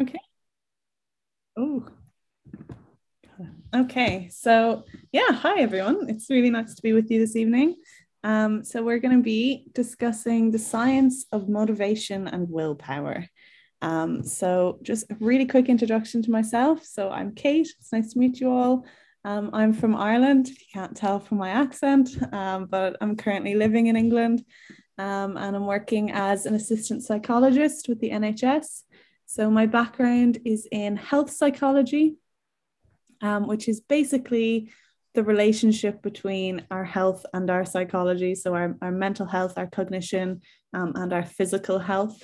Okay. Oh. Okay. So, yeah, hi everyone. It's really nice to be with you this evening. Um, so, we're going to be discussing the science of motivation and willpower. Um, so, just a really quick introduction to myself. So, I'm Kate. It's nice to meet you all. Um, I'm from Ireland, if you can't tell from my accent, um, but I'm currently living in England um, and I'm working as an assistant psychologist with the NHS. So, my background is in health psychology, um, which is basically the relationship between our health and our psychology. So, our, our mental health, our cognition, um, and our physical health.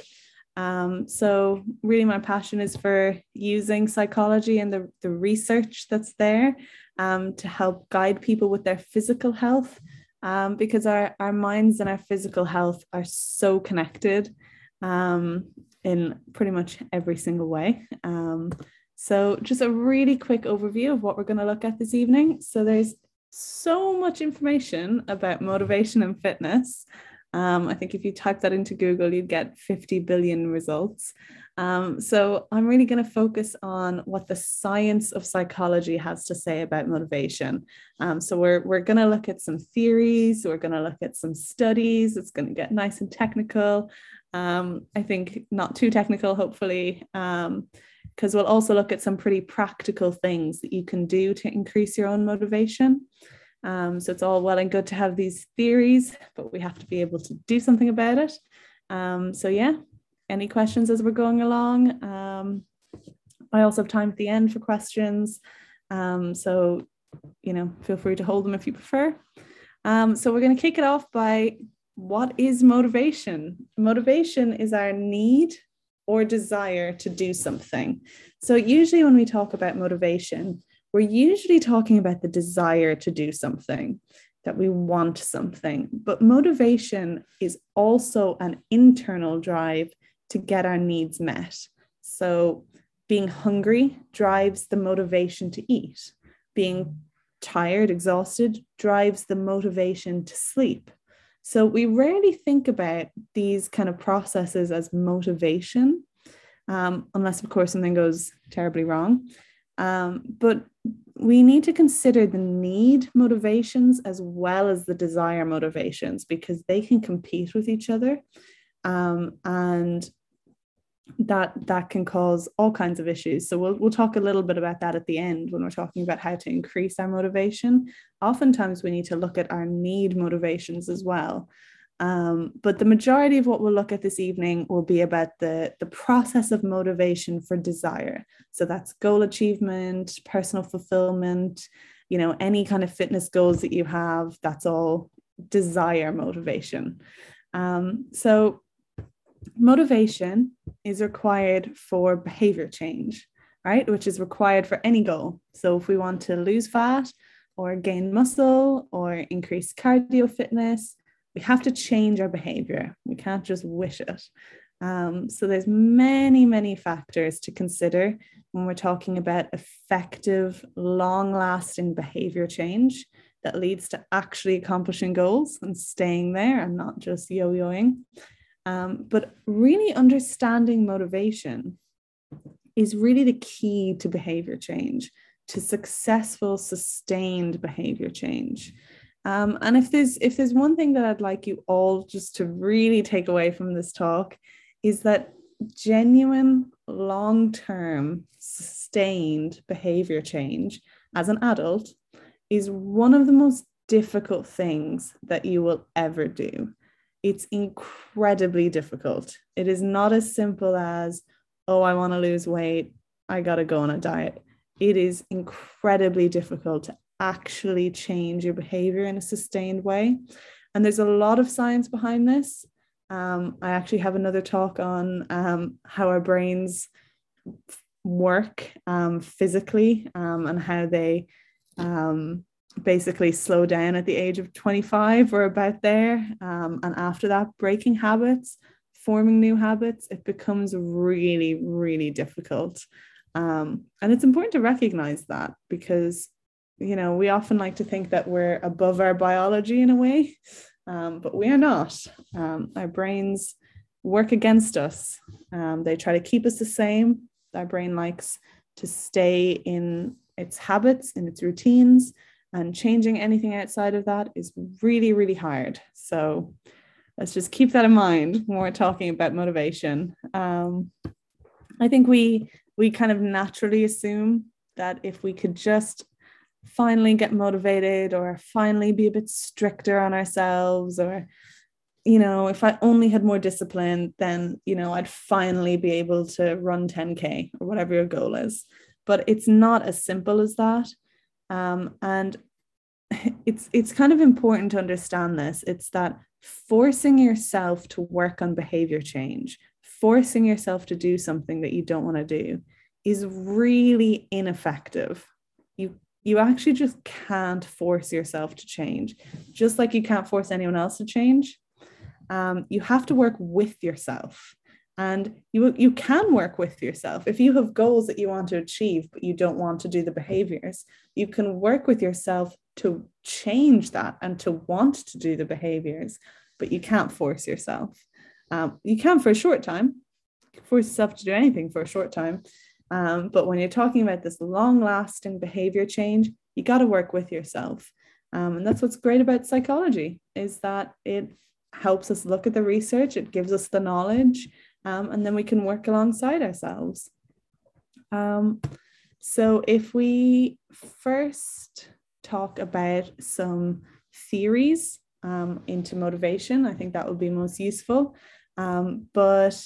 Um, so, really, my passion is for using psychology and the, the research that's there um, to help guide people with their physical health um, because our, our minds and our physical health are so connected um, in pretty much every single way. Um, so, just a really quick overview of what we're going to look at this evening. So, there's so much information about motivation and fitness. Um, I think if you type that into Google, you'd get 50 billion results. Um, so I'm really going to focus on what the science of psychology has to say about motivation. Um, so we're, we're going to look at some theories, we're going to look at some studies, it's going to get nice and technical. Um, I think not too technical, hopefully, because um, we'll also look at some pretty practical things that you can do to increase your own motivation. Um, so it's all well and good to have these theories, but we have to be able to do something about it. Um, so yeah, any questions as we're going along? Um, I also have time at the end for questions. Um, so, you know, feel free to hold them if you prefer. So we're going to kick it off by what is motivation? Motivation is our need or desire to do something. So usually when we talk about motivation, we're usually talking about the desire to do something, that we want something. But motivation is also an internal drive to get our needs met. So, being hungry drives the motivation to eat. Being tired, exhausted drives the motivation to sleep. So, we rarely think about these kind of processes as motivation, um, unless, of course, something goes terribly wrong. Um, but we need to consider the need motivations as well as the desire motivations because they can compete with each other. Um, and that that can cause all kinds of issues so we'll, we'll talk a little bit about that at the end when we're talking about how to increase our motivation oftentimes we need to look at our need motivations as well um, but the majority of what we'll look at this evening will be about the, the process of motivation for desire. So that's goal achievement, personal fulfillment, you know, any kind of fitness goals that you have, that's all desire motivation. Um, so motivation is required for behavior change, right? Which is required for any goal. So if we want to lose fat or gain muscle or increase cardio fitness, we have to change our behavior. We can't just wish it. Um, so there's many, many factors to consider when we're talking about effective, long-lasting behavior change that leads to actually accomplishing goals and staying there and not just yo-yoing. Um, but really understanding motivation is really the key to behavior change, to successful, sustained behavior change. Um, and if there's if there's one thing that I'd like you all just to really take away from this talk is that genuine long-term sustained behavior change as an adult is one of the most difficult things that you will ever do. It's incredibly difficult. It is not as simple as, oh, I want to lose weight. I got to go on a diet. It is incredibly difficult to actually change your behavior in a sustained way. And there's a lot of science behind this. Um, I actually have another talk on um, how our brains work um, physically um, and how they um, basically slow down at the age of 25 or about there. Um, and after that, breaking habits, forming new habits, it becomes really, really difficult. and it's important to recognize that because you know, we often like to think that we're above our biology in a way, um, but we are not. Um, our brains work against us. Um, they try to keep us the same, Our brain likes to stay in its habits, in its routines, and changing anything outside of that is really, really hard. So let's just keep that in mind when we're talking about motivation. Um, I think we we kind of naturally assume that if we could just finally get motivated or finally be a bit stricter on ourselves or you know if i only had more discipline then you know i'd finally be able to run 10k or whatever your goal is but it's not as simple as that um, and it's it's kind of important to understand this. It's that forcing yourself to work on behavior change forcing yourself to do something that you don't want to do is really ineffective. You you actually just can't force yourself to change. Just like you can't force anyone else to change um, you have to work with yourself and you you can work with yourself. If you have goals that you want to achieve but you don't want to do the behaviors you can work with yourself to change that and to want to do the behaviors but you can't force yourself. Um, you can for a short time force yourself to do anything for a short time. Um, but when you're talking about this long lasting behavior change, you got to work with yourself. Um, and that's what's great about psychology is that it helps us look at the research, it gives us the knowledge, um, and then we can work alongside ourselves. Um, so if we first talk about some theories um, into motivation, I think that would be most useful. Um, but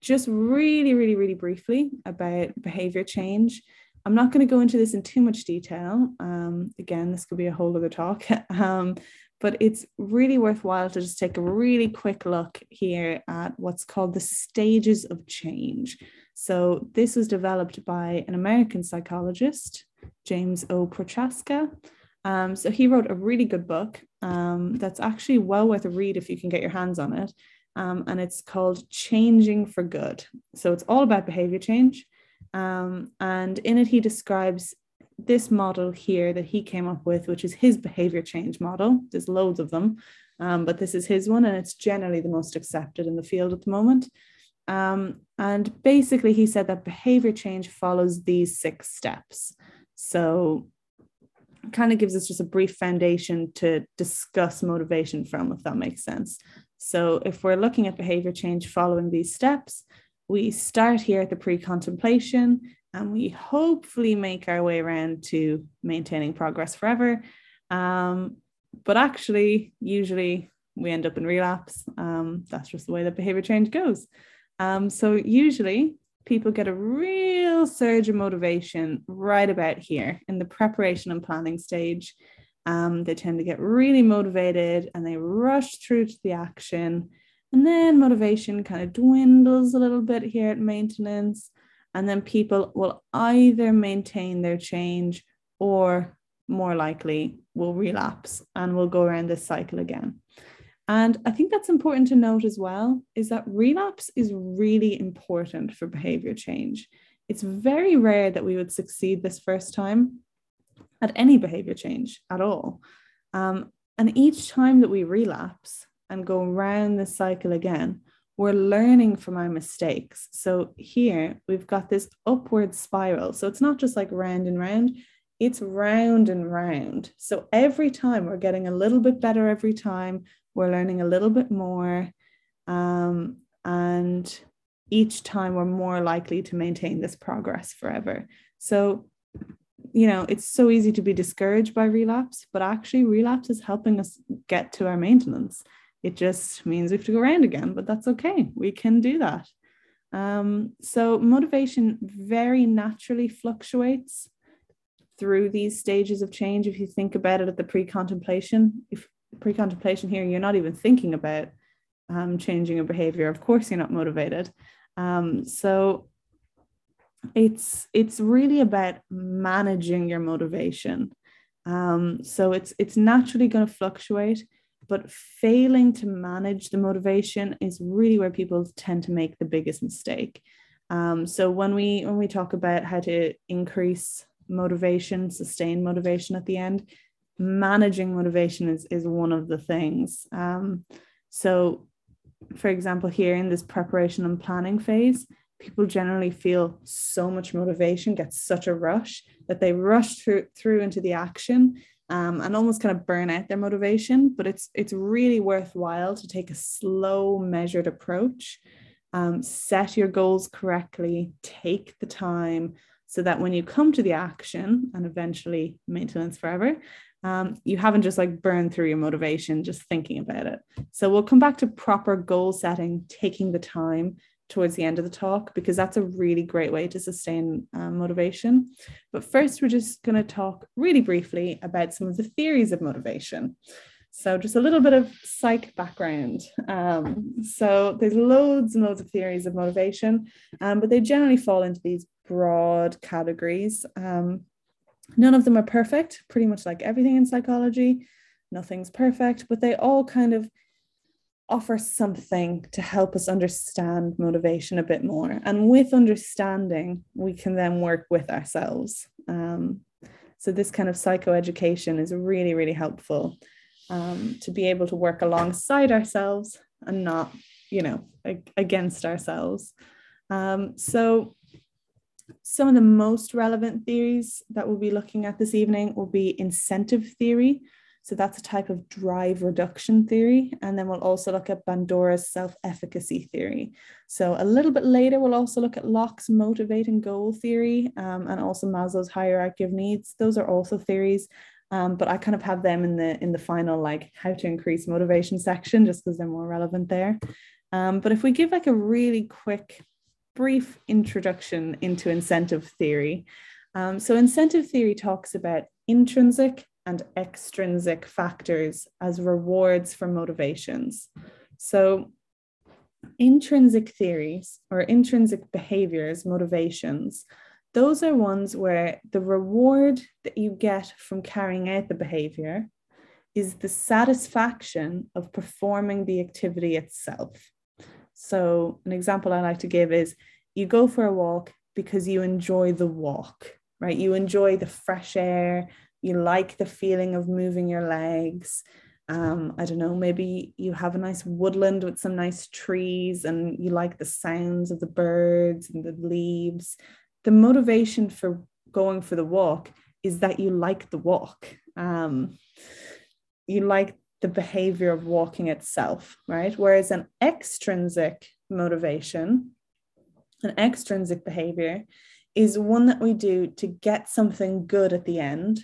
just really, really, really briefly about behavior change. I'm not going to go into this in too much detail. Um, again, this could be a whole other talk, um, but it's really worthwhile to just take a really quick look here at what's called the stages of change. So, this was developed by an American psychologist, James O. Prochaska. Um, so, he wrote a really good book um, that's actually well worth a read if you can get your hands on it um, and it's called Changing for Good. So it's all about behavior change. Um, and in it, he describes this model here that he came up with, which is his behavior change model. There's loads of them, um, but this is his one, and it's generally the most accepted in the field at the moment. Um, and basically, he said that behavior change follows these six steps. So, kind of gives us just a brief foundation to discuss motivation from, if that makes sense. So, if we're looking at behavior change following these steps, we start here at the pre contemplation and we hopefully make our way around to maintaining progress forever. Um, but actually, usually we end up in relapse. Um, that's just the way that behavior change goes. Um, so, usually, people get a real surge of motivation right about here in the preparation and planning stage. Um, they tend to get really motivated and they rush through to the action. And then motivation kind of dwindles a little bit here at maintenance. And then people will either maintain their change or more likely will relapse and will go around this cycle again. And I think that's important to note as well is that relapse is really important for behavior change. It's very rare that we would succeed this first time at any behavior change at all. Um, and each time that we relapse and go around the cycle again, we're learning from our mistakes. So here we've got this upward spiral. So it's not just like round and round, it's round and round. So every time we're getting a little bit better every time, we're learning a little bit more. Um, and each time we're more likely to maintain this progress forever. So you know, it's so easy to be discouraged by relapse, but actually, relapse is helping us get to our maintenance. It just means we have to go around again, but that's okay. We can do that. Um, so, motivation very naturally fluctuates through these stages of change. If you think about it at the pre contemplation, if pre contemplation here, you're not even thinking about um, changing a behavior, of course, you're not motivated. Um, so, it's it's really about managing your motivation um, so it's it's naturally going to fluctuate but failing to manage the motivation is really where people tend to make the biggest mistake. Um, so when we when we talk about how to increase motivation sustain motivation at the end managing motivation is is one of the things. Um, so for example here in this preparation and planning phase people generally feel so much motivation, get such a rush that they rush through through into the action um, and almost kind of burn out their motivation. But it's it's really worthwhile to take a slow, measured approach. Um, set your goals correctly, take the time so that when you come to the action and eventually maintenance forever, um, you haven't just like burned through your motivation just thinking about it. So we'll come back to proper goal setting, taking the time towards the end of the talk because that's a really great way to sustain um, motivation. But first, we're just going to talk really briefly about some of the theories of motivation. So, just a little bit of psych background. Um, so, there's loads and loads of theories of motivation, um, but they generally fall into these broad categories. Um, none of them are perfect, pretty much like everything in psychology. Nothing's perfect, but they all kind of offer something to help us understand motivation a bit more. And with understanding, we can then work with ourselves. Um, so, this kind of psychoeducation is really, really helpful um, to be able to work alongside ourselves and not, you know, against ourselves. Um, so, some of the most relevant theories that we'll be looking at this evening will be incentive theory, so that's a type of drive reduction theory. And then we'll also look at Bandura's self efficacy theory. So a little bit later, we'll also look at Locke's motivating goal theory um, and also Maslow's hierarchy of needs. Those are also theories. Um, but I kind of have them in the in the final like how to increase motivation section just because they're more relevant there. Um, but if we give like a really quick, brief introduction into incentive theory, um, so incentive theory talks about intrinsic and extrinsic factors as rewards for motivations. So, intrinsic theories or intrinsic behaviors, motivations, those are ones where the reward that you get from carrying out the behavior is the satisfaction of performing the activity itself. So, an example I like to give is you go for a walk because you enjoy the walk, right? You enjoy the fresh air, you like the feeling of moving your legs. Um, I don't know, maybe you have a nice woodland with some nice trees and you like the sounds of the birds and the leaves. The motivation for going for the walk is that you like the walk. Um, you like the behavior of walking itself, right? Whereas an extrinsic motivation, an extrinsic behavior, is one that we do to get something good at the end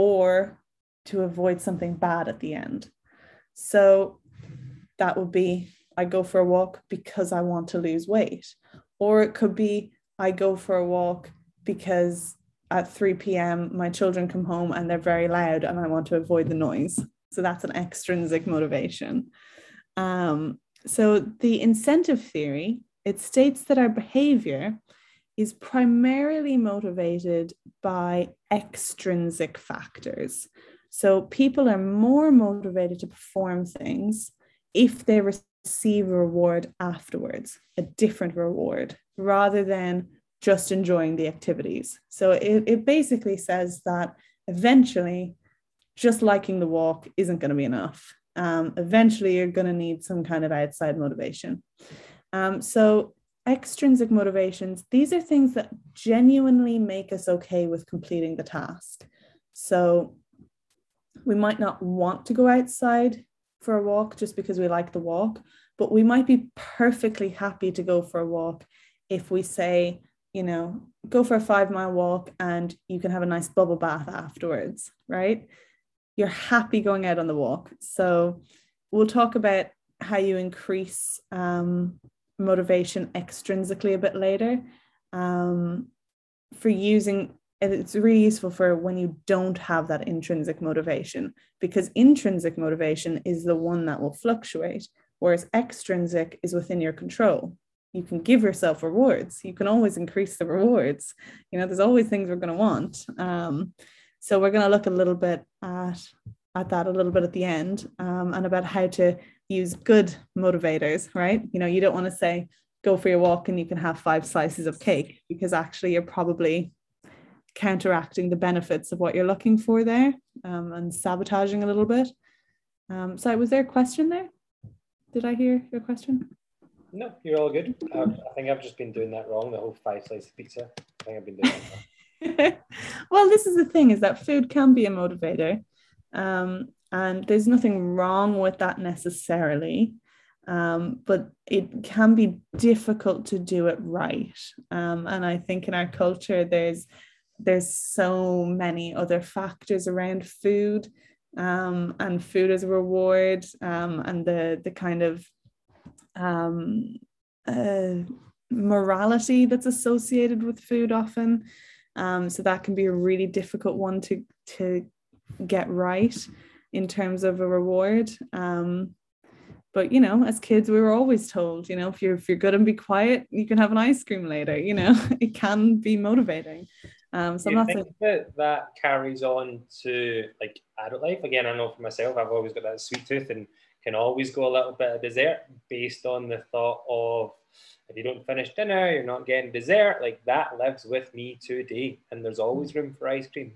or to avoid something bad at the end. So that would be I go for a walk because I want to lose weight. Or it could be I go for a walk because at 3 p.m. my children come home and they're very loud and I want to avoid the noise. So that's an extrinsic motivation. Um, so the incentive theory, it states that our behavior is primarily motivated by extrinsic factors. So people are more motivated to perform things if they receive a reward afterwards, a different reward, rather than just enjoying the activities. So it, it basically says that eventually just liking the walk isn't going to be enough. Um, eventually, you're going to need some kind of outside motivation. Um, so extrinsic motivations, these are things that genuinely make us okay with completing the task. So we might not want to go outside for a walk just because we like the walk, but we might be perfectly happy to go for a walk if we say, you know, go for a five mile walk and you can have a nice bubble bath afterwards, right? You're happy going out on the walk. So we'll talk about how you increase um, motivation extrinsically a bit later. Um, for using it's really useful for when you don't have that intrinsic motivation because intrinsic motivation is the one that will fluctuate whereas extrinsic is within your control. You can give yourself rewards. You can always increase the rewards. You know there's always things we're going to want. Um, so we're going to look a little bit at at that a little bit at the end um, and about how to use good motivators, right? You know, you don't want to say, go for your walk and you can have five slices of cake because actually you're probably counteracting the benefits of what you're looking for there um, and sabotaging a little bit. Um, so was there a question there? Did I hear your question? No, you're all good. I, I think I've just been doing that wrong. The whole five slice of pizza. I think I've been doing that. well, this is the thing: is that food can be a motivator, um, and there's nothing wrong with that necessarily. Um, but it can be difficult to do it right. Um, and I think in our culture, there's there's so many other factors around food um, and food as a reward um, and the the kind of um, uh, morality that's associated with food often. Um, so that can be a really difficult one to to get right in terms of a reward. Um, but you know, as kids, we were always told, you know, if you're if you're good and be quiet, you can have an ice cream later. You know, it can be motivating. Um, so think that that carries on to like adult life? Again, I know for myself, I've always got that sweet tooth and can always go a little bit of dessert based on the thought of if you don't finish dinner, you're not getting dessert. Like that lives with me today, and there's always room for ice cream.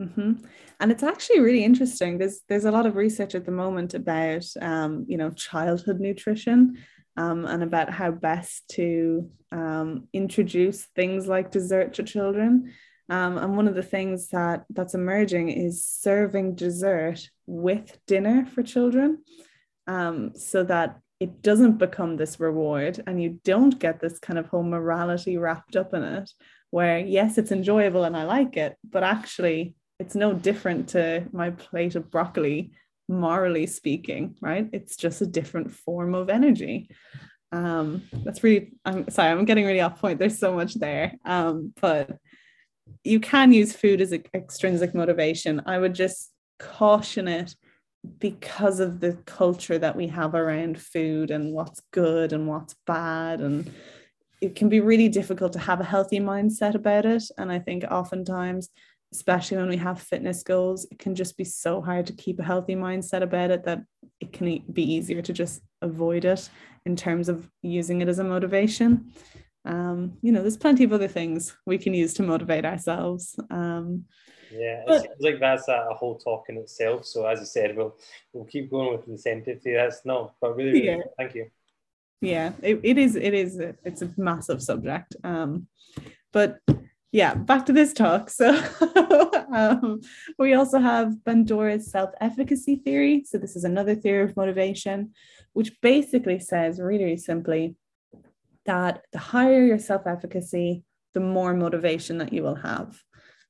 Mm-hmm. And it's actually really interesting. There's there's a lot of research at the moment about um, you know childhood nutrition um, and about how best to um, introduce things like dessert to children. Um, and one of the things that that's emerging is serving dessert with dinner for children, um, so that it doesn't become this reward, and you don't get this kind of whole morality wrapped up in it. Where yes, it's enjoyable and I like it, but actually it's no different to my plate of broccoli morally speaking, right? It's just a different form of energy. Um, that's really, I'm sorry, I'm getting really off point. There's so much there. Um, but you can use food as extrinsic motivation. I would just caution it because of the culture that we have around food and what's good and what's bad. And it can be really difficult to have a healthy mindset about it. And I think oftentimes especially when we have fitness goals, it can just be so hard to keep a healthy mindset about it that it can be easier to just avoid it in terms of using it as a motivation. Um, you know, there's plenty of other things we can use to motivate ourselves. Um, yeah, it seems like that's a, whole talk in itself. So as I said, we'll we'll keep going with incentive to that's no, but really, really yeah. thank you. Yeah, it, it is it is it's a massive subject. Um, but yeah, back to this talk. So um, we also have Bandura's self-efficacy theory. So this is another theory of motivation, which basically says really, really simply that the higher your self-efficacy, the more motivation that you will have.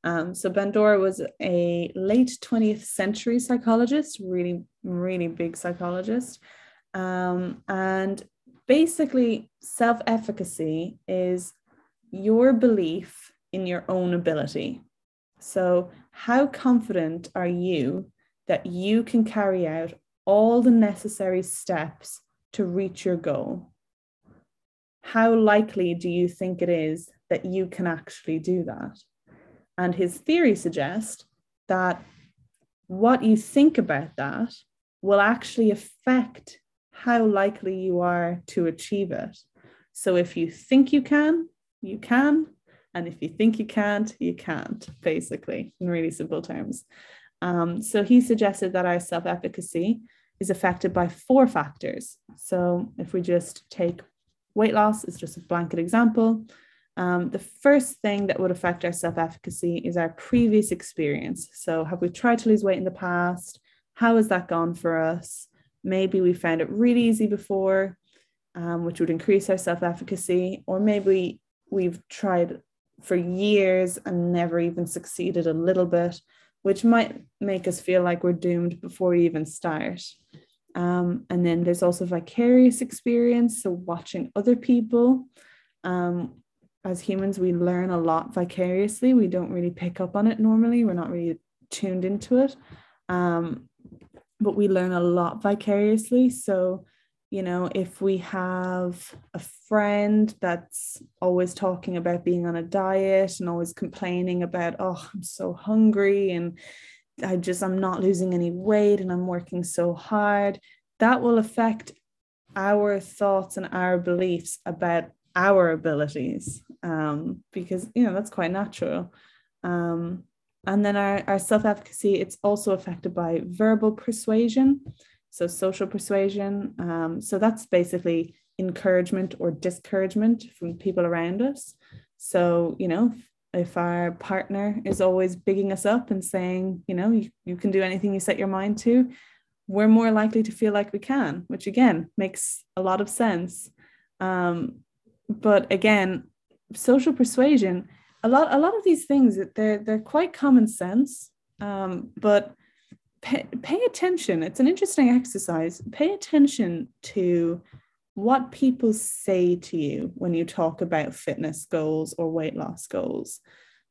Um, so Bandura was a late 20th century psychologist, really, really big psychologist. Um, and basically, self-efficacy is your belief in your own ability. So, how confident are you that you can carry out all the necessary steps to reach your goal? How likely do you think it is that you can actually do that? And his theory suggests that what you think about that will actually affect how likely you are to achieve it. So if you think you can, you can. And if you think you can't, you can't, basically, in really simple terms. Um, so he suggested that our self efficacy is affected by four factors. So if we just take weight loss as just a blanket example, um, the first thing that would affect our self efficacy is our previous experience. So, have we tried to lose weight in the past? How has that gone for us? Maybe we found it really easy before, um, which would increase our self efficacy, or maybe we've tried for years and never even succeeded a little bit, which might make us feel like we're doomed before we even start. Um, and then there's also vicarious experience, so watching other people. Um, as humans, we learn a lot vicariously. We don't really pick up on it normally. We're not really tuned into it. Um, but we learn a lot vicariously. So you know, if we have a friend that's always talking about being on a diet and always complaining about, oh, I'm so hungry and I just, I'm not losing any weight and I'm working so hard, that will affect our thoughts and our beliefs about our abilities um, because, you know, that's quite natural. Um, and then our, our self efficacy, it's also affected by verbal persuasion so social persuasion. Um, so that's basically encouragement or discouragement from people around us. So, you know, if our partner is always bigging us up and saying, you know, you, you can do anything you set your mind to, we're more likely to feel like we can, which again makes a lot of sense. Um, but again, social persuasion, a lot, a lot of these things they're they're quite common sense, um, but pay, pay attention. It's an interesting exercise. Pay attention to what people say to you when you talk about fitness goals or weight loss goals.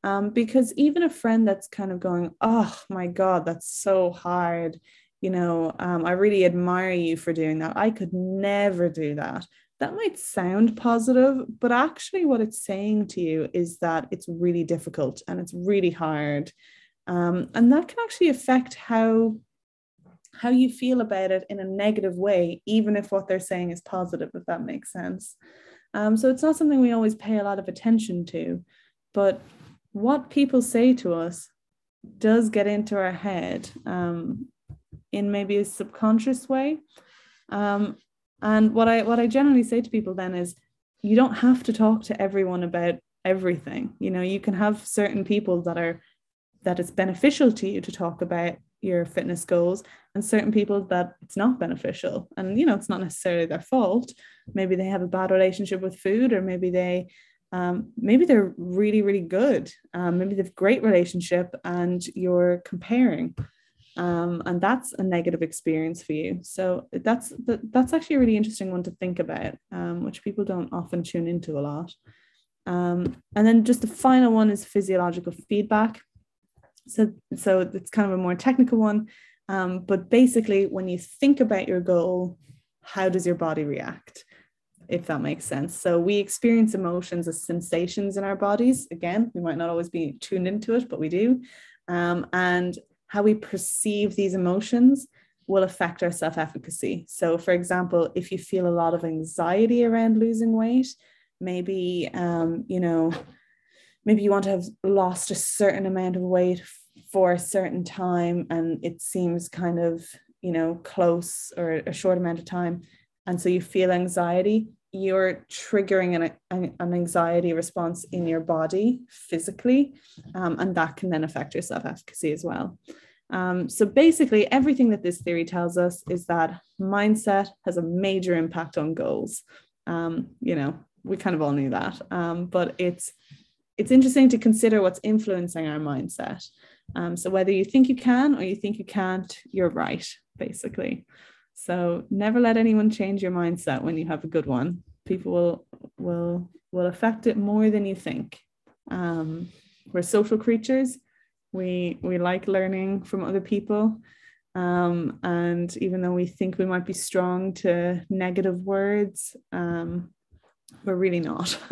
Um, because even a friend that's kind of going, oh my God, that's so hard. You know, um, I really admire you for doing that. I could never do that. That might sound positive, but actually, what it's saying to you is that it's really difficult and it's really hard. Um, and that can actually affect how how you feel about it in a negative way, even if what they're saying is positive, if that makes sense. Um, so it's not something we always pay a lot of attention to, but what people say to us does get into our head um, in maybe a subconscious way. Um, and what I what I generally say to people then is, you don't have to talk to everyone about everything. You know, you can have certain people that are that it's beneficial to you to talk about your fitness goals and certain people that it's not beneficial. And you know it's not necessarily their fault. Maybe they have a bad relationship with food or maybe they um, maybe they're really really good. Um, maybe they've great relationship and you're comparing um, and that's a negative experience for you. So that's that's actually a really interesting one to think about um, which people don't often tune into a lot. Um, and then just the final one is physiological feedback so, so it's kind of a more technical one. Um, but basically, when you think about your goal, how does your body react? If that makes sense. So, we experience emotions as sensations in our bodies. Again, we might not always be tuned into it, but we do. Um, and how we perceive these emotions will affect our self efficacy. So, for example, if you feel a lot of anxiety around losing weight, maybe, um, you know, maybe you want to have lost a certain amount of weight for a certain time and it seems kind of you know close or a short amount of time and so you feel anxiety you're triggering an, an anxiety response in your body physically um, and that can then affect your self-efficacy as well. Um, so basically everything that this theory tells us is that mindset has a major impact on goals. Um, you know we kind of all knew that um, but it's it's interesting to consider what's influencing our mindset. Um, so whether you think you can or you think you can't, you're right, basically. So never let anyone change your mindset when you have a good one. People will will will affect it more than you think. Um, we're social creatures. We we like learning from other people. Um, and even though we think we might be strong to negative words, um, we're really not.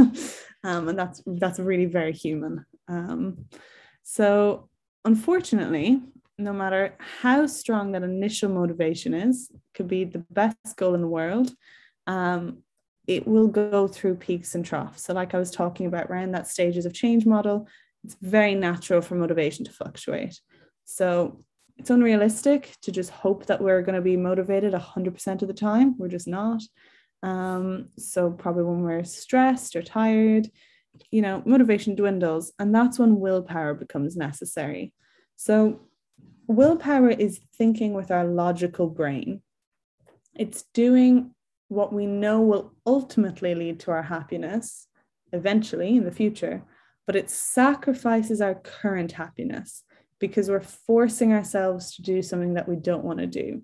um, and that's that's really very human. Um, so unfortunately, no matter how strong that initial motivation is, could be the best goal in the world. Um, it will go through peaks and troughs. So, like I was talking about around that stages of change model, it's very natural for motivation to fluctuate. So, it's unrealistic to just hope that we're going to be motivated 100% of the time. We're just not. Um, so probably when we're stressed or tired, you know, motivation dwindles, and that's when willpower becomes necessary. So willpower is thinking with our logical brain. It's doing what we know will ultimately lead to our happiness eventually in the future, but it sacrifices our current happiness because we're forcing ourselves to do something that we don't want to do.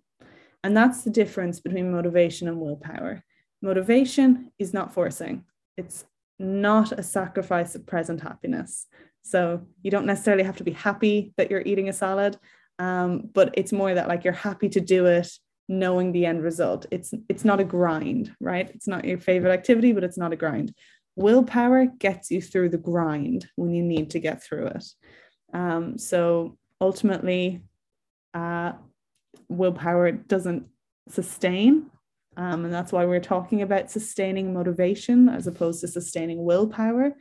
And that's the difference between motivation and willpower. Motivation is not forcing, it's not a sacrifice of present happiness. So you don't necessarily have to be happy that you're eating a salad, um, but it's more that like you're happy to do it knowing the end result. It's it's not a grind, right? It's not your favorite activity, but it's not a grind. Willpower gets you through the grind when you need to get through it. Um, so ultimately, uh, willpower doesn't sustain um, and that's why we're talking about sustaining motivation as opposed to sustaining willpower.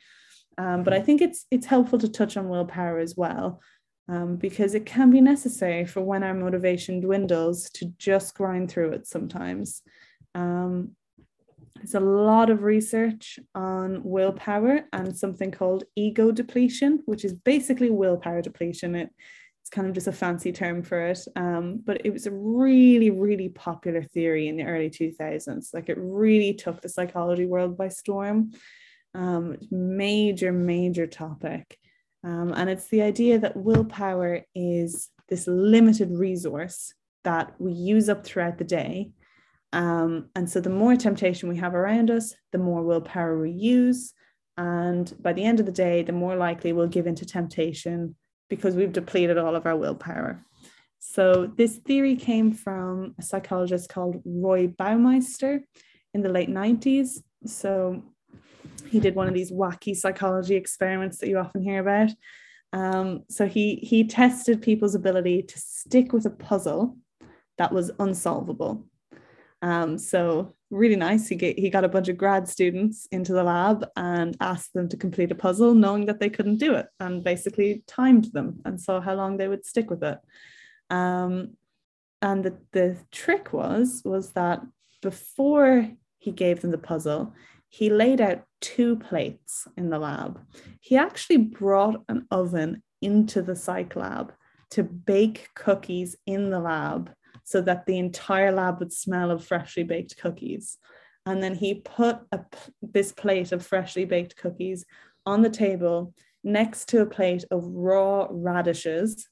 Um, but I think it's it's helpful to touch on willpower as well, um, because it can be necessary for when our motivation dwindles to just grind through it sometimes. Um, there's a lot of research on willpower and something called ego depletion, which is basically willpower depletion. It, kind of just a fancy term for it. Um, but it was a really, really popular theory in the early 2000s. Like it really took the psychology world by storm. Um, major, major topic. Um, and it's the idea that willpower is this limited resource that we use up throughout the day um, and so the more temptation we have around us, the more willpower we use. And by the end of the day, the more likely we'll give into temptation because we've depleted all of our willpower. So this theory came from a psychologist called Roy Baumeister in the late 90s. So he did one of these wacky psychology experiments that you often hear about. Um, so he he tested people's ability to stick with a puzzle that was unsolvable. Um, so really nice. He, get, he got a bunch of grad students into the lab and asked them to complete a puzzle, knowing that they couldn't do it, and basically timed them and saw how long they would stick with it. Um, and the, the trick was was that before he gave them the puzzle, he laid out two plates in the lab. He actually brought an oven into the psych lab to bake cookies in the lab so that the entire lab would smell of freshly baked cookies. And then he put a, this plate of freshly baked cookies on the table next to a plate of raw radishes.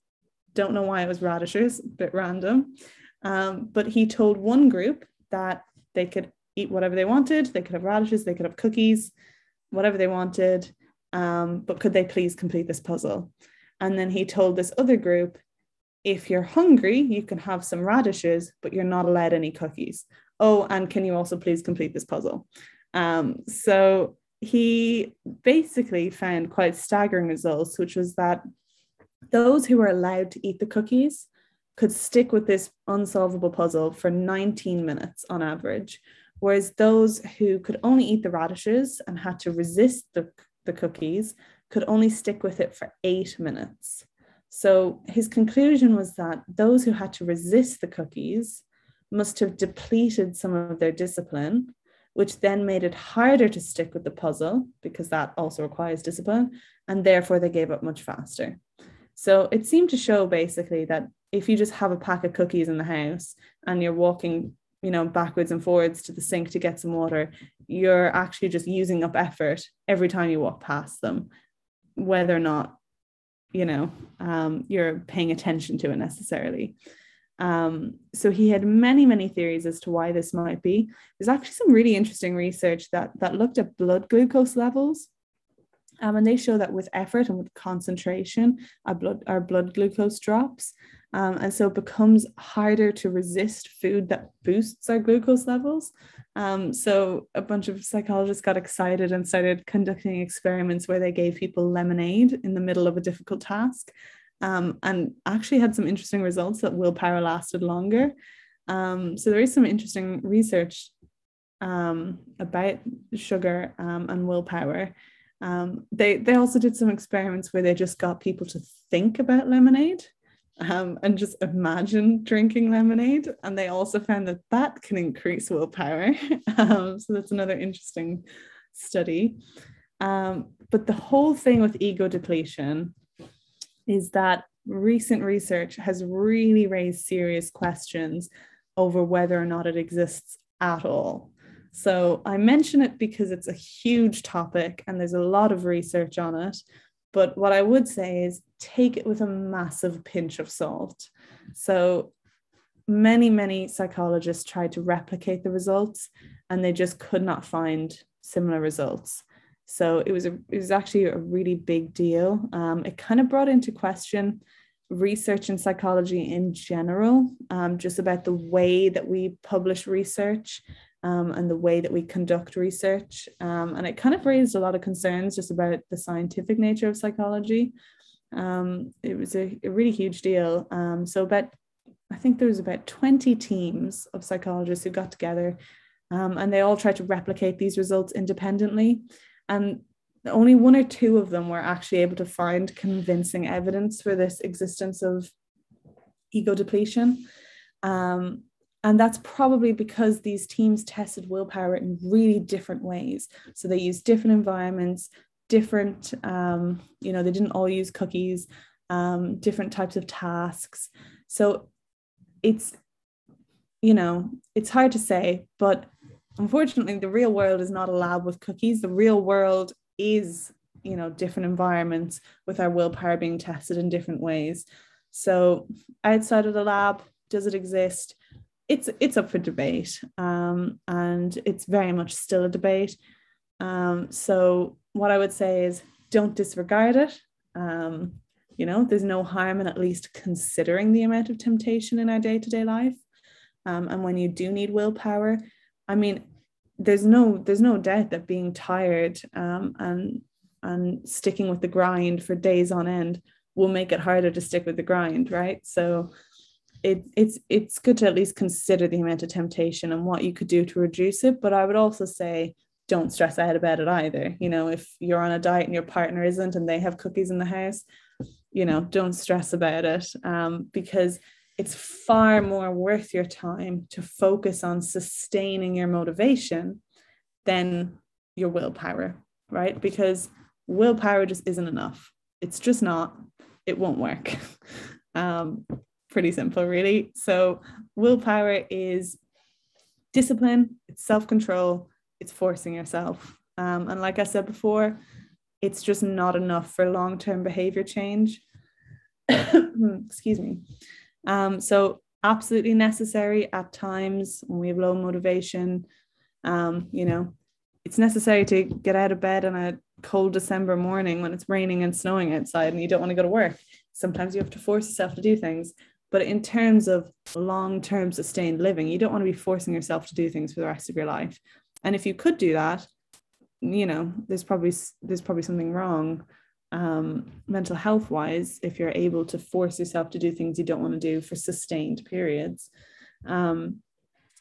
Don't know why it was radishes, a bit random. Um, but he told one group that they could eat whatever they wanted. They could have radishes, they could have cookies, whatever they wanted. Um, but could they please complete this puzzle? And then he told this other group if you're hungry, you can have some radishes, but you're not allowed any cookies. Oh, and can you also please complete this puzzle? Um, so he basically found quite staggering results, which was that those who were allowed to eat the cookies could stick with this unsolvable puzzle for 19 minutes on average, whereas those who could only eat the radishes and had to resist the, the cookies could only stick with it for eight minutes. So his conclusion was that those who had to resist the cookies must have depleted some of their discipline, which then made it harder to stick with the puzzle because that also requires discipline, and therefore they gave up much faster. So it seemed to show basically that if you just have a pack of cookies in the house and you're walking, you know, backwards and forwards to the sink to get some water, you're actually just using up effort every time you walk past them, whether or not you know um, you're paying attention to it necessarily. Um, so he had many many theories as to why this might be. There's actually some really interesting research that that looked at blood glucose levels um, and they show that with effort and with concentration our blood our blood glucose drops um, and so it becomes harder to resist food that boosts our glucose levels um, so a bunch of psychologists got excited and started conducting experiments where they gave people lemonade in the middle of a difficult task um, and actually had some interesting results that willpower lasted longer. Um, so there is some interesting research um, about sugar um, and willpower. Um, they, they also did some experiments where they just got people to think about lemonade um, and just imagine drinking lemonade. And they also found that that can increase willpower. um, so that's another interesting study. Um, but the whole thing with ego depletion is that recent research has really raised serious questions over whether or not it exists at all. So I mention it because it's a huge topic and there's a lot of research on it. But what I would say is take it with a massive pinch of salt. So many, many psychologists tried to replicate the results and they just could not find similar results. So it was a, it was actually a really big deal. Um, it kind of brought into question research in psychology in general, um, just about the way that we publish research um, and the way that we conduct research. Um, and it kind of raised a lot of concerns just about the scientific nature of psychology. Um, it was a, a, really huge deal. Um, so about, I think there was about 20 teams of psychologists who got together um, and they all tried to replicate these results independently. And only one or two of them were actually able to find convincing evidence for this existence of ego depletion. Um, and that's probably because these teams tested willpower in really different ways. So they used different environments, different, um, you know, they didn't all use cookies, um, different types of tasks. So it's, you know, it's hard to say, but unfortunately, the real world is not a lab with cookies. The real world is, you know, different environments with our willpower being tested in different ways. So outside of the lab, does it exist? It's it's up for debate, um, and it's very much still a debate. Um, so what I would say is don't disregard it. Um, you know, there's no harm in at least considering the amount of temptation in our day to day life. Um, and when you do need willpower, I mean, there's no there's no doubt that being tired um, and and sticking with the grind for days on end will make it harder to stick with the grind, right? So it, it's it's good to at least consider the amount of temptation and what you could do to reduce it. But I would also say don't stress out about it either. You know, if you're on a diet and your partner isn't and they have cookies in the house, you know, don't stress about it um, because it's far more worth your time to focus on sustaining your motivation than your willpower, right? Because willpower just isn't enough. It's just not, it won't work. Um, pretty simple, really. So, willpower is discipline, it's self control, it's forcing yourself. Um, and like I said before, it's just not enough for long term behavior change. Excuse me. Um, so, absolutely necessary at times when we have low motivation. Um, you know, it's necessary to get out of bed on a cold December morning when it's raining and snowing outside and you don't want to go to work. Sometimes you have to force yourself to do things. But in terms of long term sustained living, you don't want to be forcing yourself to do things for the rest of your life. And if you could do that, you know, there's probably there's probably something wrong um, mental health wise if you're able to force yourself to do things you don't want to do for sustained periods. Um,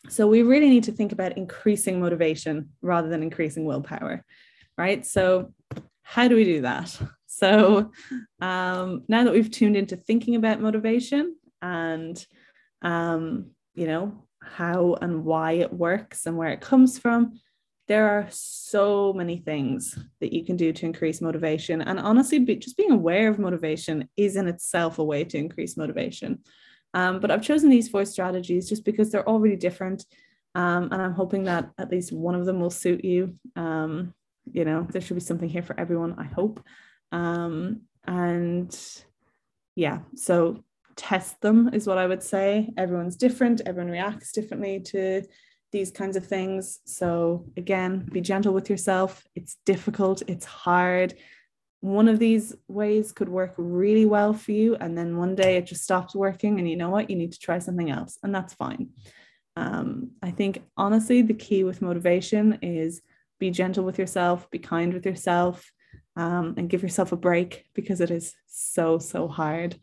so we really need to think about increasing motivation rather than increasing willpower, right? So how do we do that? So um, now that we've tuned into thinking about motivation, and um, you know how and why it works and where it comes from. There are so many things that you can do to increase motivation. And honestly be, just being aware of motivation is in itself a way to increase motivation. Um, but i've chosen these four strategies just because they're all really different. Um, and i'm hoping that at least one of them will suit you. Um, you know there should be something here for everyone i hope. Um, and yeah so test them is what I would say. Everyone's different, everyone reacts differently to these kinds of things. So again, be gentle with yourself. It's difficult, it's hard. One of these ways could work really well for you, and then one day it just stops working, and you know what? You need to try something else, and that's fine. Um, I think honestly, the key with motivation is be gentle with yourself, be kind with yourself, um, and give yourself a break because it is so, so hard.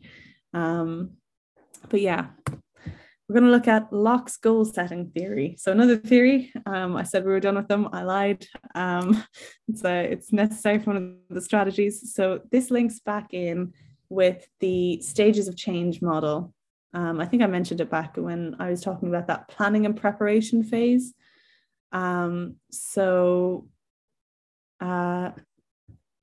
Um, but yeah, we're going to look at Locke's goal setting theory. So another theory, um, I said we were done with them. I lied. Um, it's, it's necessary for one of the strategies. So this links back in with the stages of change model. Um, I think I mentioned it back when I was talking about that planning and preparation phase. Um, so uh,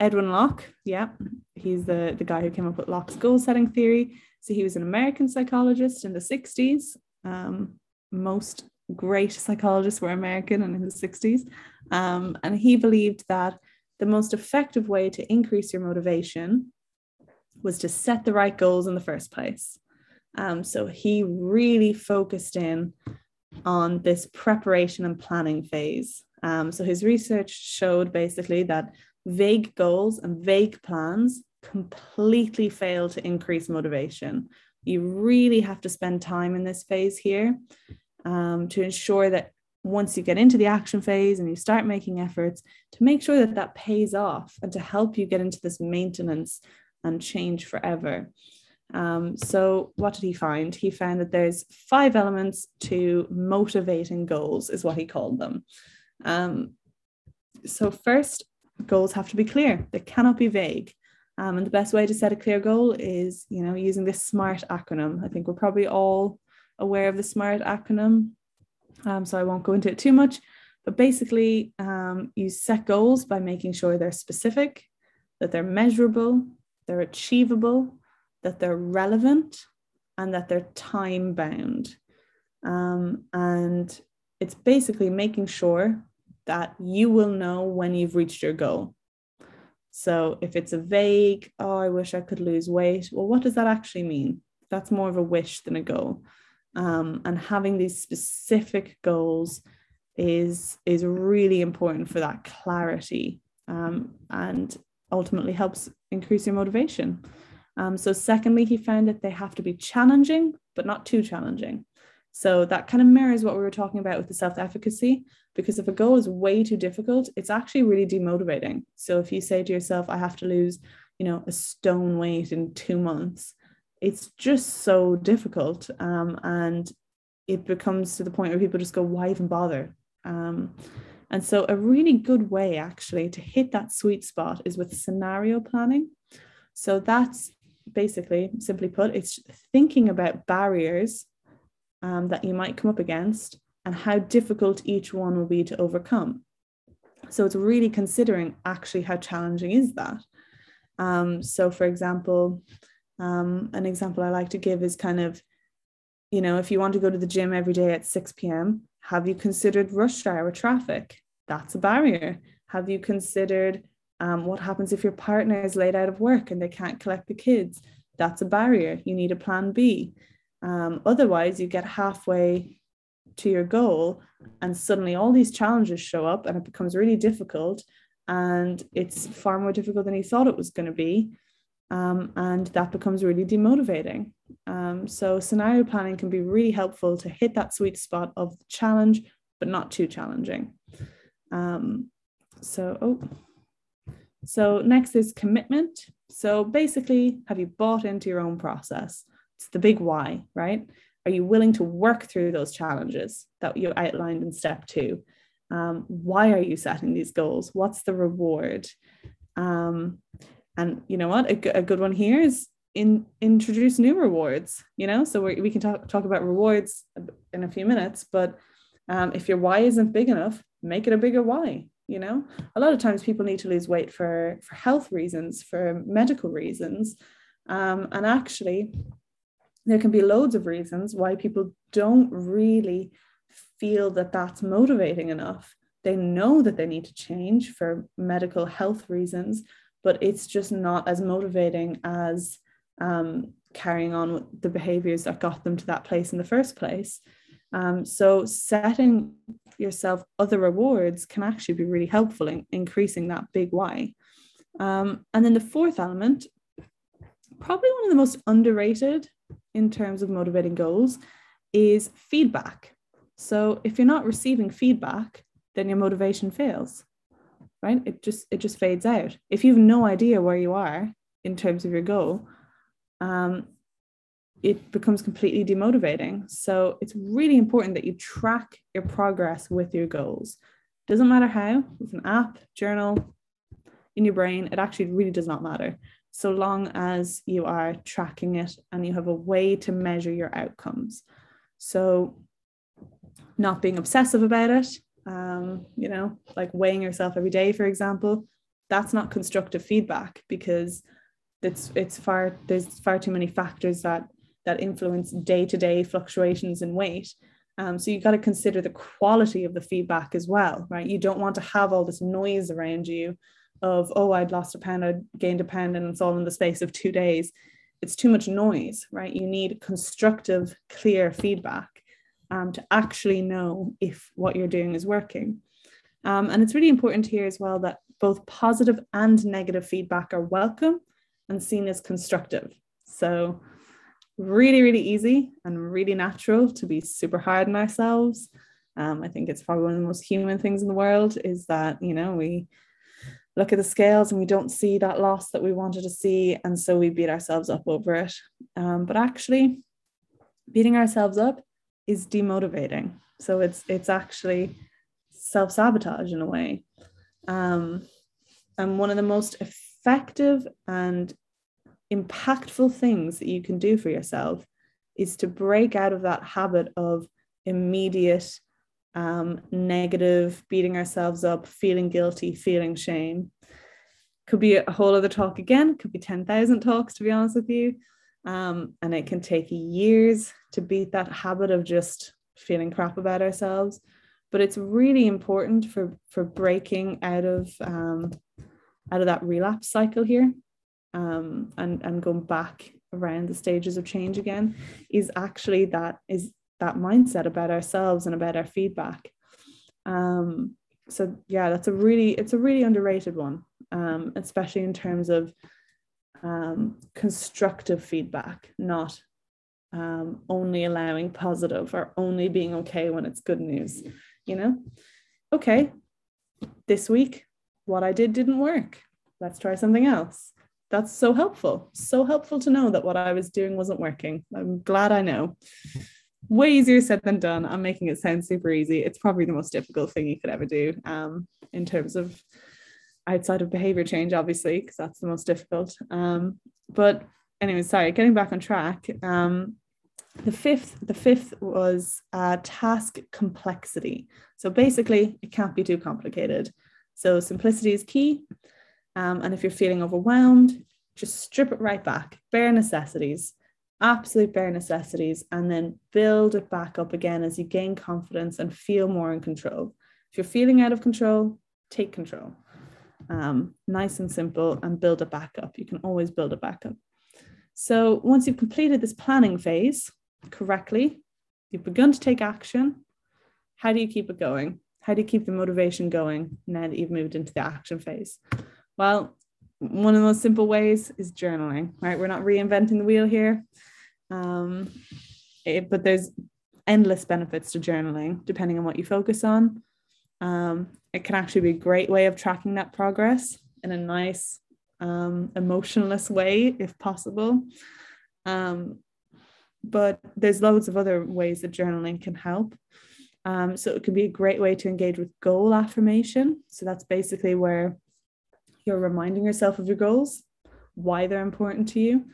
Edwin Locke, yeah, he's the, the guy who came up with Locke's goal setting theory. So he was an American psychologist in the 60s. Um, most great psychologists were American and in the 60s. Um, and he believed that the most effective way to increase your motivation was to set the right goals in the first place. Um, so he really focused in on this preparation and planning phase. Um, so his research showed basically that vague goals and vague plans completely fail to increase motivation. You really have to spend time in this phase here um, to ensure that once you get into the action phase and you start making efforts, to make sure that that pays off and to help you get into this maintenance and change forever. Um, so, what did he find? He found that there's five elements to motivating goals, is what he called them. Um, so, first, goals have to be clear, they cannot be vague. Um, and the best way to set a clear goal is, you know, using this SMART acronym. I think we're probably all aware of the SMART acronym, um, so I won't go into it too much. But basically, um, you set goals by making sure they're specific, that they're measurable, they're achievable, that they're relevant, and that they're time bound. Um, and it's basically making sure that you will know when you've reached your goal. So if it's a vague, oh, I wish I could lose weight, well, what does that actually mean? That's more of a wish than a goal. Um, and having these specific goals is is really important for that clarity um, and ultimately helps increase your motivation. Um, so, secondly, he found that they have to be challenging, but not too challenging. So, that kind of mirrors what we were talking about with the self efficacy, because if a goal is way too difficult, it's actually really demotivating. So, if you say to yourself, I have to lose, you know, a stone weight in two months, it's just so difficult. Um, and it becomes to the point where people just go, why even bother? Um, and so, a really good way actually to hit that sweet spot is with scenario planning. So, that's basically, simply put, it's thinking about barriers um, that you might come up against and how difficult each one will be to overcome. So, it's really considering actually how challenging is that. Um, so, for example, um, an example I like to give is kind of, you know, if you want to go to the gym every day at 6 p.m., have you considered rush hour traffic? That's a barrier. Have you considered um, what happens if your partner is late out of work and they can't collect the kids? That's a barrier. You need a plan B. Um, otherwise, you get halfway to your goal and suddenly all these challenges show up and it becomes really difficult and it's far more difficult than you thought it was going to be um, and that becomes really demotivating. Um, so, scenario planning can be really helpful to hit that sweet spot of challenge, but not too challenging. Um, so, oh, so next is commitment. So, basically, have you bought into your own process? It's the big why, right? Are you willing to work through those challenges that you outlined in step two? Um, why are you setting these goals? What's the reward? Um, and you know what? A, a good one here is in introduce new rewards. You know, so we we can talk talk about rewards in a few minutes. But um, if your why isn't big enough, make it a bigger why. You know, a lot of times people need to lose weight for for health reasons, for medical reasons, um, and actually, there can be loads of reasons why people don't really feel that that's motivating enough. They know that they need to change for medical health reasons, but it's just not as motivating as um, carrying on with the behaviors that got them to that place in the first place. Um, so setting yourself other rewards can actually be really helpful in increasing that big why. Um, and then the fourth element, probably one of the most underrated in terms of motivating goals, is feedback. So if you're not receiving feedback, then your motivation fails right? It just it just fades out. If you have no idea where you are in terms of your goal um, it becomes completely demotivating. So it's really important that you track your progress with your goals. Doesn't matter how with an app journal in your brain it actually really does not matter so long as you are tracking it and you have a way to measure your outcomes so not being obsessive about it um, you know, like weighing yourself every day, for example, that's not constructive feedback because it's it's far there's far too many factors that that influence day-to-day fluctuations in weight. Um, so you've got to consider the quality of the feedback as well, right? You don't want to have all this noise around you of, oh, I'd lost a pound, I gained a pound, and it's all in the space of two days. It's too much noise, right? You need constructive, clear feedback um, to actually know if what you're doing is working. Um, and it's really important here as well that both positive and negative feedback are welcome and seen as constructive. So, really, really easy and really natural to be super hard on ourselves. Um, I think it's probably one of the most human things in the world is that, you know, we look at the scales and we don't see that loss that we wanted to see. And so we beat ourselves up over it. Um, but actually, beating ourselves up is demotivating. So it's it's actually self-sabotage in a way. Um, and one of the most effective and impactful things that you can do for yourself is to break out of that habit of immediate um, negative, beating ourselves up, feeling guilty, feeling shame. Could be a whole other talk again, could be 10,000 talks, to be honest with you. Um, and it can take years to beat that habit of just feeling crap about ourselves. But it's really important for, for breaking out of um, out of that relapse cycle here um, and, and going back around the stages of change again is actually that is that mindset about ourselves and about our feedback. Um, so yeah, that's a really it's a really underrated one, um, especially in terms of um, constructive feedback, not um, only allowing positive or only being okay when it's good news. You know, okay, this week what I did didn't work. Let's try something else. That's so helpful. So helpful to know that what I was doing wasn't working. I'm glad I know way easier said than done. I'm making it sound super easy. It's probably the most difficult thing you could ever do um, in terms of outside of behavior change, obviously, because that's the most difficult. Um, but anyway, sorry, getting back on track. Um, the fifth, the fifth was uh, task complexity. So basically, it can't be too complicated. So simplicity is key. Um, and if you're feeling overwhelmed, just strip it right back. Bare necessities absolute bare necessities, and then build it back up again as you gain confidence and feel more in control. If you're feeling out of control, take control. Um, nice and simple, and build it back up. You can always build it back up. So once you've completed this planning phase correctly, you've begun to take action. How do you keep it going? How do you keep the motivation going now that you've moved into the action phase? Well, one of the most simple ways is journaling, right? We're not reinventing the wheel here. Um, it, but there's endless benefits to journaling depending on what you focus on. Um, it can actually be a great way of tracking that progress in a nice, um, emotionless way, if possible. Um, but there's loads of other ways that journaling can help. Um, so it can be a great way to engage with goal affirmation. So that's basically where you're reminding yourself of your goals, why they're important to you.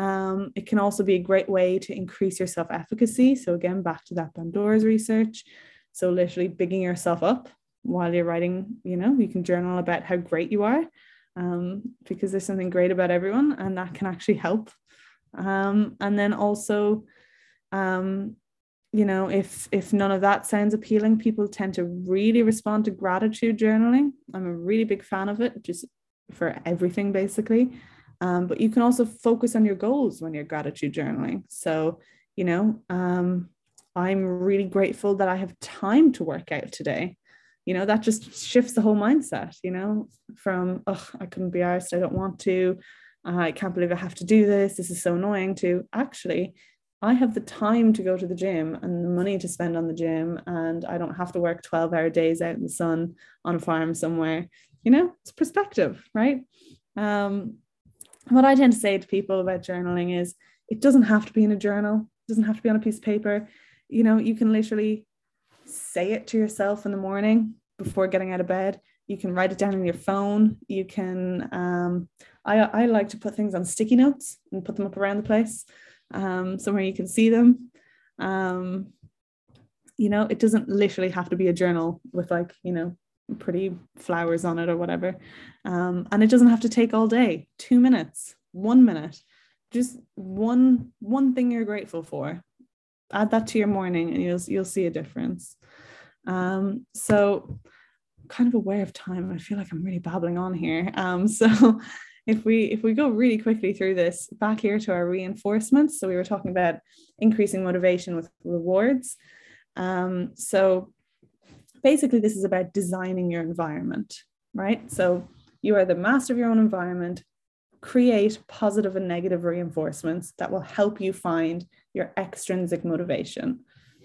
Um, it can also be a great way to increase your self efficacy. So, again, back to that Bandura's research. So, literally bigging yourself up while you're writing, you know, you can journal about how great you are um, because there's something great about everyone and that can actually help. Um, and then also, um, you know, if if none of that sounds appealing, people tend to really respond to gratitude journaling. I'm a really big fan of it, just for everything basically. Um, but you can also focus on your goals when you're gratitude journaling. So, you know, um, I'm really grateful that I have time to work out today. You know, that just shifts the whole mindset, you know, from, oh, I couldn't be arsed, I don't want to, uh, I can't believe I have to do this, this is so annoying, to actually, I have the time to go to the gym and the money to spend on the gym, and I don't have to work 12 hour days out in the sun on a farm somewhere. You know, it's perspective, right? Um, what I tend to say to people about journaling is it doesn't have to be in a journal, it doesn't have to be on a piece of paper. You know, you can literally say it to yourself in the morning before getting out of bed. You can write it down on your phone. You can, um, I, I like to put things on sticky notes and put them up around the place um, somewhere you can see them. Um, you know, it doesn't literally have to be a journal with like, you know, pretty flowers on it or whatever. Um, and it doesn't have to take all day, two minutes, one minute, just one one thing you're grateful for. Add that to your morning and you'll you'll see a difference. Um, so kind of aware of time. I feel like I'm really babbling on here. Um, so if we if we go really quickly through this back here to our reinforcements so we were talking about increasing motivation with rewards um, so basically this is about designing your environment right? So you are the master of your own environment. Create positive and negative reinforcements that will help you find your extrinsic motivation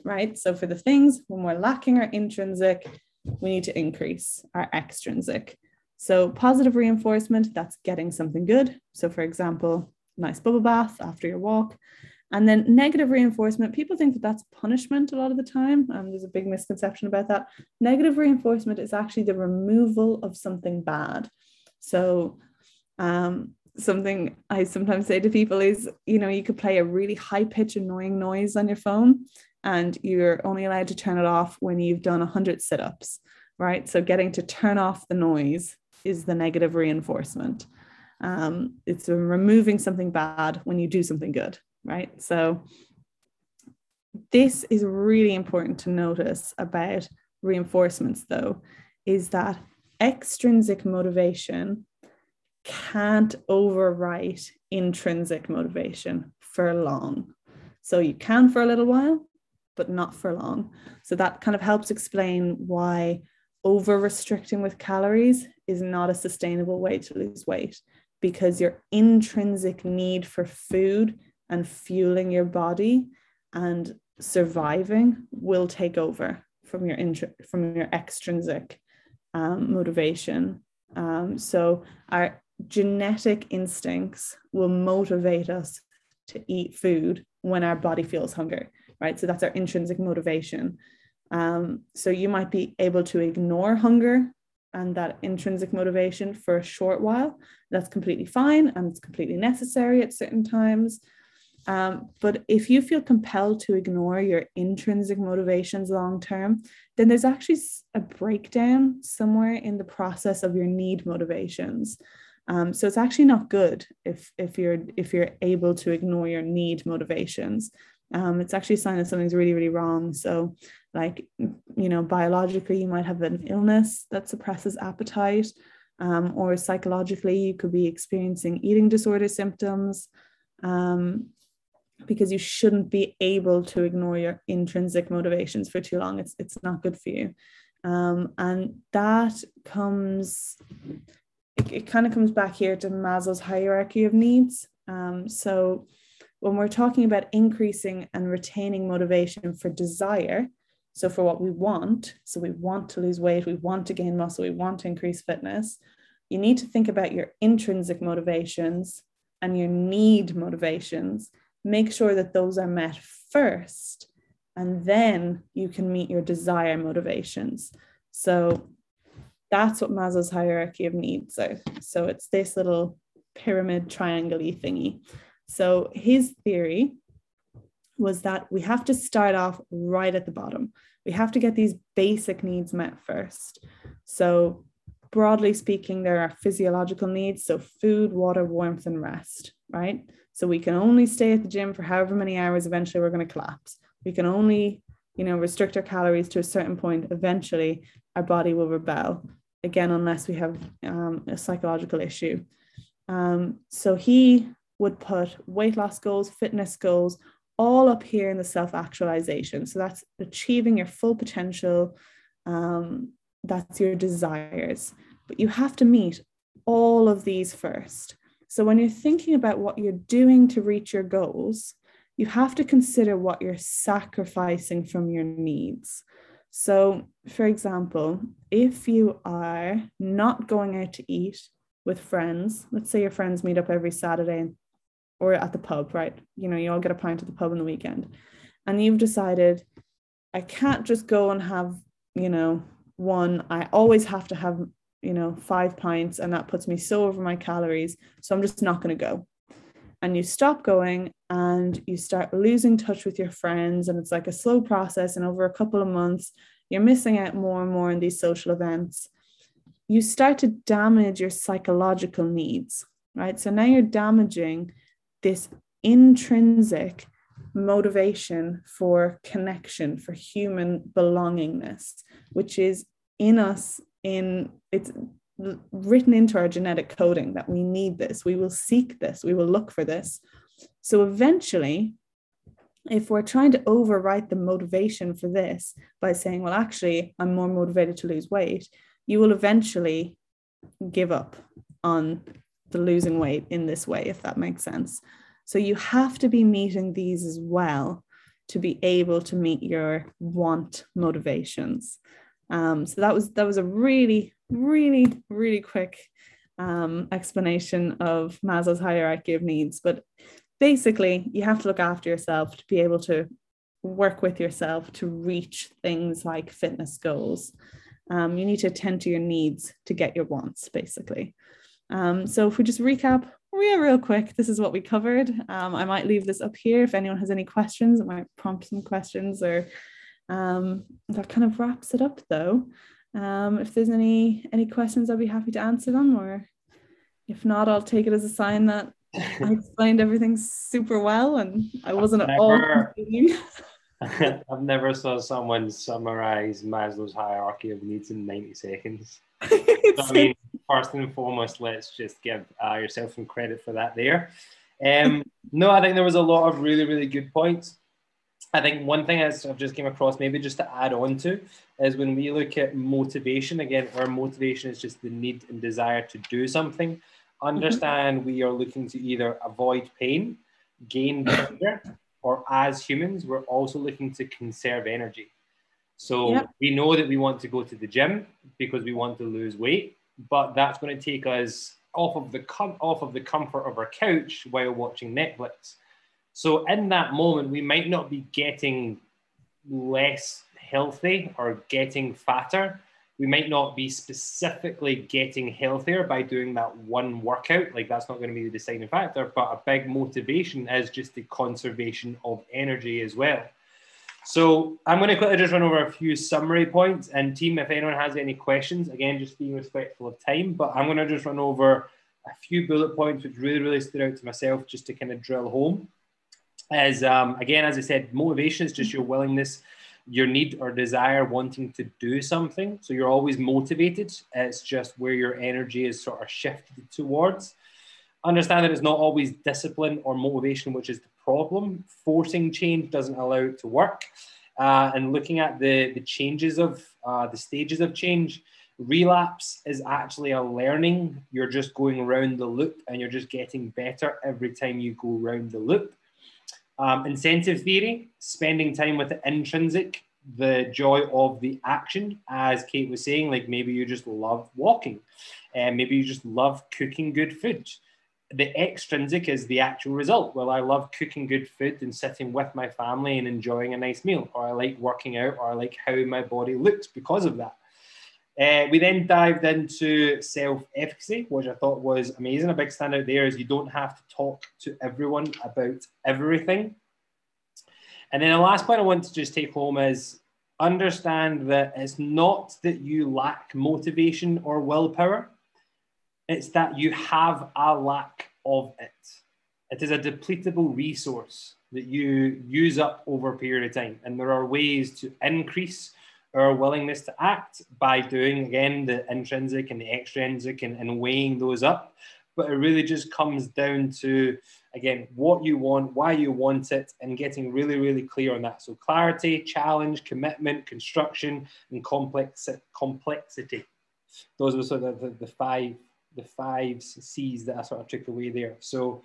right? So for the things when we're lacking our intrinsic. We need to increase our extrinsic. So, positive reinforcement, that's getting something good. So, for example, nice bubble bath after your walk. And then negative reinforcement, people think that that's punishment a lot of the time. Um, there's a big misconception about that. Negative reinforcement is actually the removal of something bad. So, um, something I sometimes say to people is, you know, you could play a really high pitch, annoying noise on your phone, and you're only allowed to turn it off when you've done 100 sit ups, right? So getting to turn off the noise is the negative reinforcement. Um, it's removing something bad when you do something good, right? So this is really important to notice about reinforcements, though, is that extrinsic motivation can't overwrite intrinsic motivation for long. So you can for a little while, but not for long. So that kind of helps explain why over restricting with calories is not a sustainable way to lose weight because your intrinsic need for food and fueling your body and surviving will take over from your intr- from your extrinsic um, motivation. Um, so our genetic instincts will motivate us to eat food when our body feels hunger, right? So that's our intrinsic motivation. Um, so you might be able to ignore hunger and that intrinsic motivation for a short while. That's completely fine and it's completely necessary at certain times. Um, but if you feel compelled to ignore your intrinsic motivations long term, then there's actually a breakdown somewhere in the process of your need motivations. Um, so it's actually not good if if you're if you're able to ignore your need motivations. Um, it's actually a sign that something's really really wrong. So, like you know, biologically, you might have an illness that suppresses appetite, um, or psychologically, you could be experiencing eating disorder symptoms. Um, because you shouldn't be able to ignore your intrinsic motivations for too long. It's it's not good for you. Um, and that comes it, it kind of comes back here to Maslow's hierarchy of needs. Um, so when we're talking about increasing and retaining motivation for desire, so for what we want, so we want to lose weight, we want to gain muscle, we want to increase fitness, you need to think about your intrinsic motivations and your need motivations make sure that those are met first, and then you can meet your desire motivations. So that's what Maslow's hierarchy of needs are. So it's this little pyramid triangle thingy. So his theory was that we have to start off right at the bottom. We have to get these basic needs met first. So, broadly speaking, there are physiological needs. So, food, water, warmth, and rest, right? So we can only stay at the gym for however many hours, eventually we're going to collapse. We can only, you know, restrict our calories to a certain point. Eventually, our body will rebel again, unless we have um, a psychological issue. Um, so he would put weight loss goals, fitness goals, all up here in the self actualization. So that's achieving your full potential. Um, that's your desires. But you have to meet all of these first. So when you're thinking about what you're doing to reach your goals, you have to consider what you're sacrificing from your needs. So, for example, if you are not going out to eat with friends, let's say your friends meet up every Saturday or at the pub, right? You know, you all get a pint at the pub on the weekend, and you've decided, I can't just go and have, you know, one. I always have to have you know, five pints and that puts me so over my calories. So I'm just not going to go. And you stop going and you start losing touch with your friends. And it's like a slow process. And over a couple of months, you're missing out more and more in these social events. You start to damage your psychological needs, right? So now you're damaging this intrinsic motivation for connection, for human belongingness, which is in us in it's written into our genetic coding that we need this. We will seek this. We will look for this. So eventually if we're trying to overwrite the motivation for this by saying well actually i'm more motivated to lose weight you will eventually give up on the losing weight in this way if that makes sense. So you have to be meeting these as well to be able to meet your want motivations um, so that was that was a really, really, really quick um, explanation of Maslow's hierarchy of needs. But basically, you have to look after yourself to be able to work with yourself to reach things like fitness goals. Um, you need to attend to your needs to get your wants, basically. Um, so if we just recap, yeah, real quick, this is what we covered. Um, I might leave this up here if anyone has any questions. It might prompt some questions, or um, that kind of wraps it up, though. Um, if there's any any questions, I'll be happy to answer them. Or if not, I'll take it as a sign that I explained everything super well and I wasn't at all. I've never saw someone summarize Maslow's hierarchy of needs in 90 seconds. I mean, first and foremost, let's just give uh, yourself some credit for that there. Um, no, I think there was a lot of really, really good points. I think one thing I've just came across, maybe just to add on to, is when we look at motivation, again, our motivation is just the need and desire to do something. Understand mm-hmm. we are looking to either avoid pain, gain pleasure, or as humans, we're also looking to conserve energy. So yep. we know that we want to go to the gym because we want to lose weight, but that's going to take us off of the com- off of the comfort of our couch while watching Netflix. So in that moment, we might not be getting less healthy or getting fatter. We might not be specifically getting healthier by doing that one workout. Like that's not going to be the deciding factor, but a big motivation is just the conservation of energy as well. So I'm going to quickly just run over a few summary points. And team, if anyone has any questions, again, just being respectful of time, but I'm going to just run over a few bullet points which really, really stood out to myself just to kind of drill home. As um, again, as I said, motivation is just your willingness, your need or desire wanting to do something. So you're always motivated. It's just where your energy is sort of shifted towards. Understand that it's not always discipline or motivation which is the problem. Forcing change doesn't allow it to work. Uh, and looking at the, the changes of uh, the stages of change, relapse is actually a learning. You're just going around the loop and you're just getting better every time you go around the loop. Um, incentive theory, spending time with the intrinsic, the joy of the action, as Kate was saying, like maybe you just love walking, and maybe you just love cooking good food the extrinsic is the actual result. Well, I love cooking good food and sitting with my family and enjoying a nice meal, or I like working out, or I like how my body looks because of that. Uh, we then dived into self efficacy, which I thought was amazing. A big standout there is you don't have to talk to everyone about everything. And then the last point I want to just take home is understand that it's not that you lack motivation or willpower it's that you have a lack of it. It is a depletable resource that you use up over a period of time. And there are ways to increase our willingness to act by doing, again, the intrinsic and the extrinsic and, and weighing those up. But it really just comes down to, again, what you want, why you want it, and getting really, really clear on that. So clarity, challenge, commitment, construction, and complex complexity. Those are sort of the, the five the five C's that I sort of took away there. So,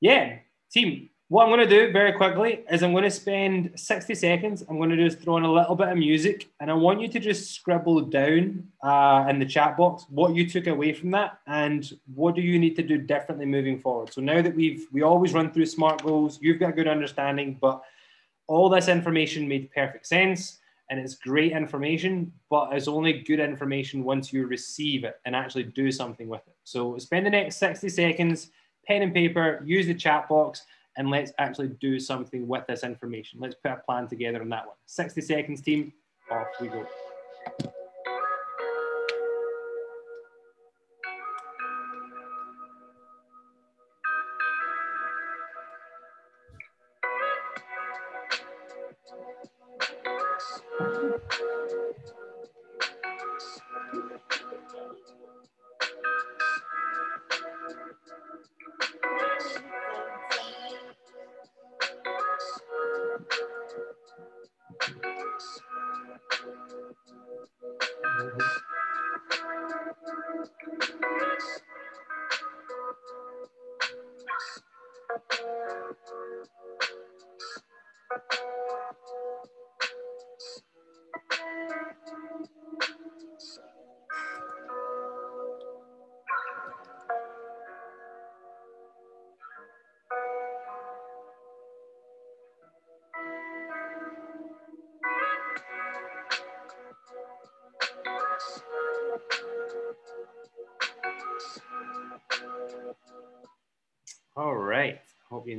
yeah, team, what I'm going to do very quickly is I'm going to spend 60 seconds. I'm going to just throw in a little bit of music and I want you to just scribble down uh, in the chat box what you took away from that and what do you need to do differently moving forward. So now that we've, we always run through SMART goals, you've got a good understanding, but all this information made perfect sense and it's great information, but it's only good information once you receive it and actually do something with it. So spend the next 60 seconds, pen and paper, use the chat box, and let's actually do something with this information. Let's put a plan together on that one. 60 seconds, team, off we go.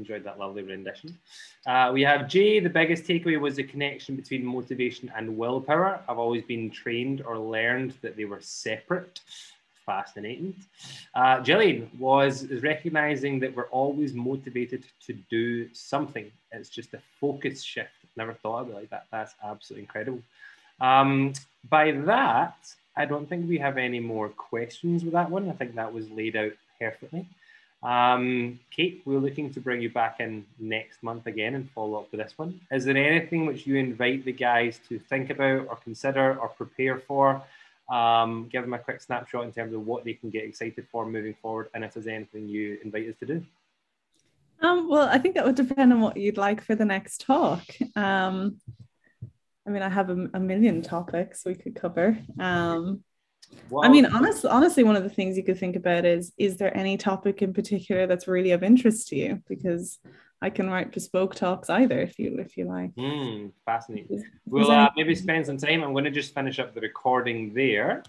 Enjoyed that lovely rendition. Uh, we have Jay. The biggest takeaway was the connection between motivation and willpower. I've always been trained or learned that they were separate. Fascinating. Uh, Gillian was recognizing that we're always motivated to do something. It's just a focus shift. Never thought of it like that. That's absolutely incredible. Um, by that, I don't think we have any more questions with that one. I think that was laid out perfectly. Um, Kate, we're looking to bring you back in next month again and follow up with this one. Is there anything which you invite the guys to think about or consider or prepare for? Um, give them a quick snapshot in terms of what they can get excited for moving forward, and if there's anything you invite us to do. Um, well, I think that would depend on what you'd like for the next talk. Um, I mean, I have a, a million topics we could cover. Um, well, I mean, honestly, honestly, one of the things you could think about is: is there any topic in particular that's really of interest to you? Because I can write bespoke talks either, if you if you like. Mm, fascinating. Is, we'll is uh, maybe spend some time. I'm going to just finish up the recording there.